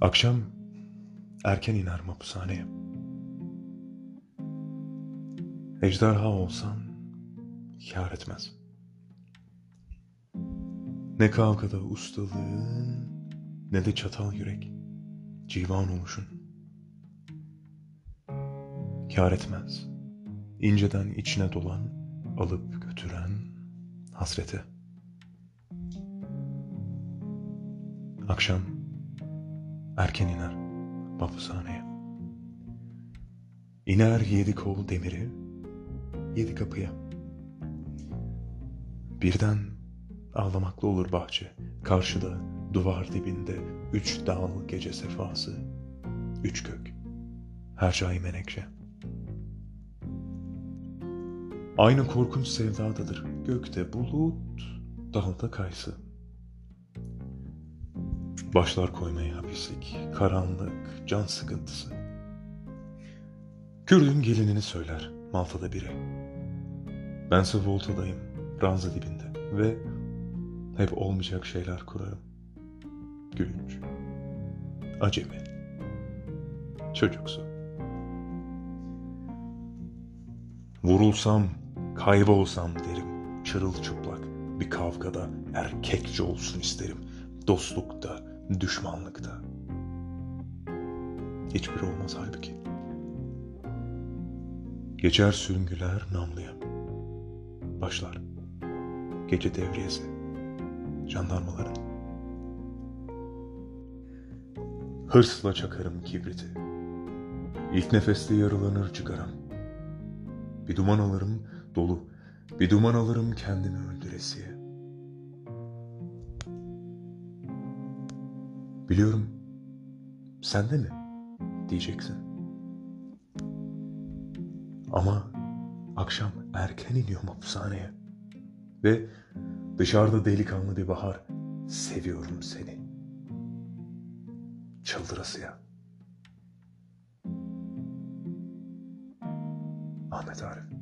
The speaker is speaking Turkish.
Akşam erken iner mapushaneye. Ejderha olsan kâr etmez. Ne kavgada ustalığın ne de çatal yürek, civan oluşun. Kâr etmez. inceden içine dolan, alıp götüren hasrete. Akşam erken iner mahpushaneye. İner yedi kol demiri, yedi kapıya. Birden ağlamaklı olur bahçe, karşıda duvar dibinde üç dal gece sefası, üç gök, her şey menekşe. Aynı korkunç sevdadadır, gökte bulut, dalda kaysı. Başlar koymaya hapislik, karanlık, can sıkıntısı. Kürdün gelinini söyler Malta'da biri. Bense Volta'dayım, ranza dibinde ve hep olmayacak şeyler kurarım. Gülünç, acemi, çocuksu. Vurulsam, kaybolsam derim, çırılçıplak bir kavgada erkekçe olsun isterim. Dostlukta, düşmanlıkta. Hiçbir olmaz halbuki. Geçer süngüler namlıya. Başlar. Gece devriyesi. Jandarmaların. Hırsla çakarım kibriti. İlk nefeste yarılanır çıkarım. Bir duman alırım dolu. Bir duman alırım kendimi öldüresiye. Biliyorum. Sen de mi? Diyeceksin. Ama akşam erken iniyorum hapishaneye. Ve dışarıda delikanlı bir bahar. Seviyorum seni. Çıldırasıya. Ahmet Arif.